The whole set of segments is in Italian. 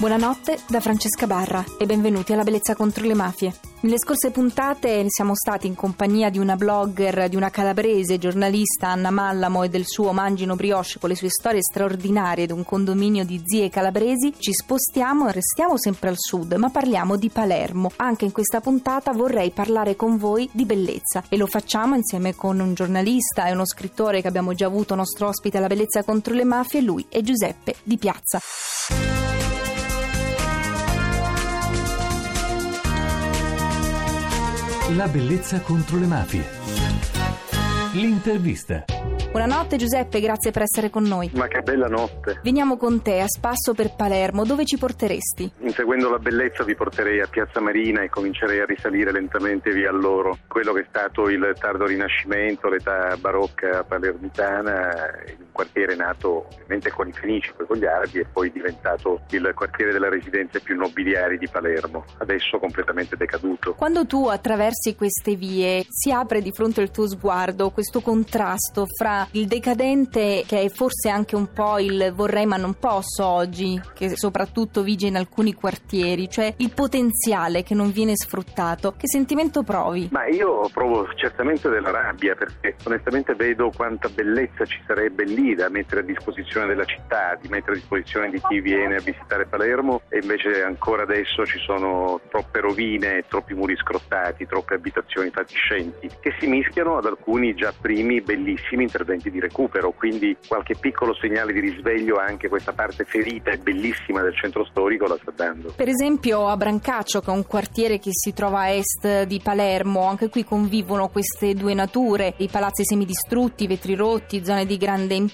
Buonanotte da Francesca Barra e benvenuti alla Bellezza contro le mafie. Nelle scorse puntate siamo stati in compagnia di una blogger, di una calabrese, giornalista Anna Mallamo e del suo Mangino Brioche con le sue storie straordinarie di un condominio di zie calabresi. Ci spostiamo e restiamo sempre al sud, ma parliamo di Palermo. Anche in questa puntata vorrei parlare con voi di bellezza e lo facciamo insieme con un giornalista e uno scrittore che abbiamo già avuto nostro ospite alla Bellezza contro le mafie, lui è Giuseppe Di Piazza. La bellezza contro le mafie. L'intervista. Buonanotte Giuseppe, grazie per essere con noi. Ma che bella notte. Veniamo con te a spasso per Palermo, dove ci porteresti? Inseguendo la bellezza vi porterei a Piazza Marina e comincerei a risalire lentamente via loro. Quello che è stato il tardo rinascimento, l'età barocca palermitana, un quartiere nato ovviamente con i Fenici, poi con gli Arabi e poi diventato il quartiere delle residenze più nobiliari di Palermo, adesso completamente decaduto. Quando tu attraversi queste vie si apre di fronte al tuo sguardo questo contrasto fra il decadente che è forse anche un po' il vorrei ma non posso oggi, che soprattutto vige in alcuni quartieri, cioè il potenziale che non viene sfruttato. Che sentimento provi? Ma io provo certamente della rabbia perché onestamente vedo quanta bellezza ci sarebbe lì da mettere a disposizione della città, di mettere a disposizione di chi viene a visitare Palermo e invece ancora adesso ci sono troppe rovine, troppi muri scrottati, troppe abitazioni fatiscenti che si mischiano ad alcuni già primi bellissimi interventi di recupero, quindi qualche piccolo segnale di risveglio anche questa parte ferita e bellissima del centro storico la sta dando. Per esempio a Brancaccio, che è un quartiere che si trova a est di Palermo, anche qui convivono queste due nature, i palazzi semidistrutti, vetri rotti, zone di grande impatto,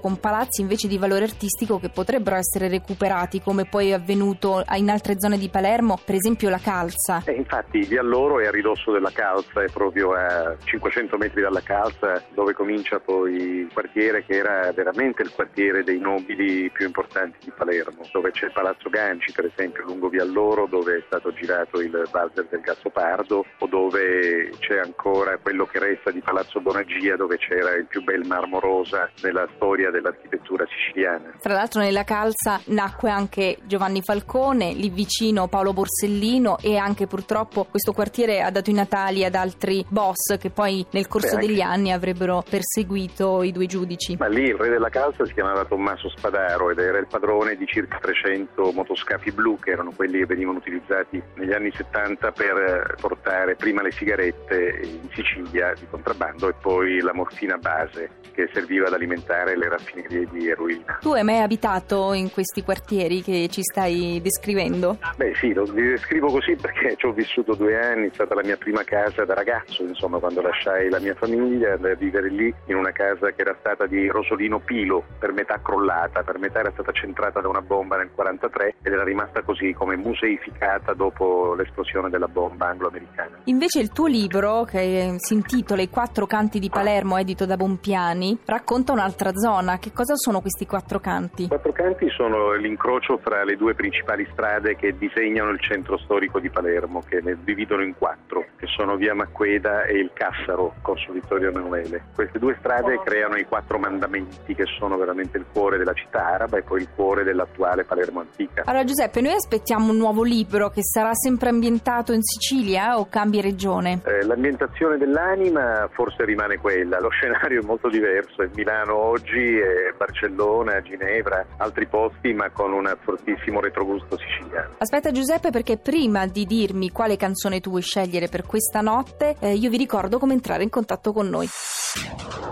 con palazzi invece di valore artistico che potrebbero essere recuperati, come poi è avvenuto in altre zone di Palermo, per esempio la Calza. Eh, infatti via loro è a ridosso della Calza, è proprio a 500 metri dalla Calza dove comincia poi il quartiere che era veramente il quartiere dei nobili più importanti di Palermo, dove c'è il Palazzo Ganci, per esempio, lungo via Loro, dove è stato girato il valzer del Gattopardo, o dove c'è ancora quello che resta di Palazzo Bonagia, dove c'era il più bel marmo rosa nella storia dell'architettura siciliana. Tra l'altro nella Calza nacque anche Giovanni Falcone, lì vicino Paolo Borsellino e anche purtroppo questo quartiere ha dato i natali ad altri boss che poi nel corso Beh, degli anni avrebbero perseguito i due giudici? Ma lì il re della calza si chiamava Tommaso Spadaro ed era il padrone di circa 300 motoscafi blu che erano quelli che venivano utilizzati negli anni 70 per portare prima le sigarette in Sicilia di contrabbando e poi la morfina base che serviva ad alimentare le raffinerie di eroina. Tu hai mai abitato in questi quartieri che ci stai descrivendo? Beh sì, lo descrivo così perché ci ho vissuto due anni, è stata la mia prima casa da ragazzo, insomma quando lasciai la mia famiglia, andai a vivere lì in una casa che era stata di Rosolino Pilo, per metà crollata, per metà era stata centrata da una bomba nel 1943 ed era rimasta così come museificata dopo l'esplosione della bomba anglo-americana. Invece il tuo libro, che si intitola I quattro canti di Palermo, edito da Bompiani, racconta un'altra zona. Che cosa sono questi quattro canti? I quattro canti sono l'incrocio fra le due principali strade che disegnano il centro storico di Palermo, che ne dividono in quattro, che sono via Macqueda e il Cassaro, Corso Vittorio Emanuele. Queste due strade strade creano i quattro mandamenti che sono veramente il cuore della città araba e poi il cuore dell'attuale Palermo antica. Allora Giuseppe, noi aspettiamo un nuovo libro che sarà sempre ambientato in Sicilia o cambia regione? Eh, l'ambientazione dell'anima forse rimane quella, lo scenario è molto diverso, è Milano oggi, è Barcellona, Ginevra, altri posti ma con un fortissimo retrogusto siciliano. Aspetta Giuseppe perché prima di dirmi quale canzone tu vuoi scegliere per questa notte, eh, io vi ricordo come entrare in contatto con noi.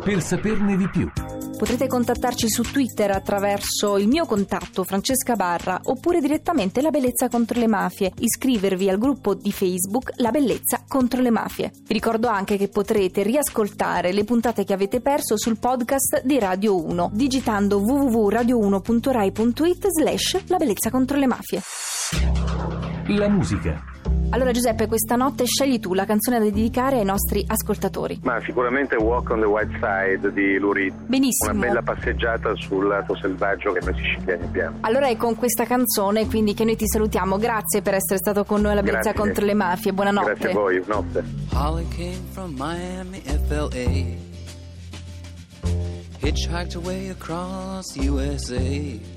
Per saperne di più. Potrete contattarci su Twitter attraverso il mio contatto Francesca Barra oppure direttamente La Bellezza contro le Mafie, iscrivervi al gruppo di Facebook La Bellezza contro le Mafie. Vi ricordo anche che potrete riascoltare le puntate che avete perso sul podcast di Radio 1 digitando www.radio1.rai.it slash La Bellezza contro le Mafie. La musica Allora Giuseppe, questa notte scegli tu la canzone da dedicare ai nostri ascoltatori. Ma sicuramente Walk on the White Side di Lurid. Benissimo. Una bella passeggiata sul lato selvaggio che noi siciliani abbiamo. Allora è con questa canzone quindi che noi ti salutiamo. Grazie per essere stato con noi alla Bellezza Grazie. contro le mafie. Buonanotte. Grazie a voi, notte. Holly came from Miami, FLA. Hitchhiked her way across USA.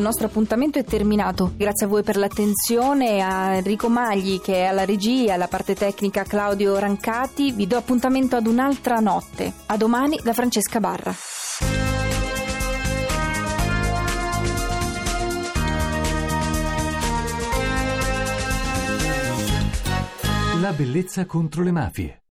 Il nostro appuntamento è terminato. Grazie a voi per l'attenzione, a Enrico Magli che è alla regia, alla parte tecnica Claudio Rancati. Vi do appuntamento ad un'altra notte. A domani da Francesca Barra. La bellezza contro le mafie.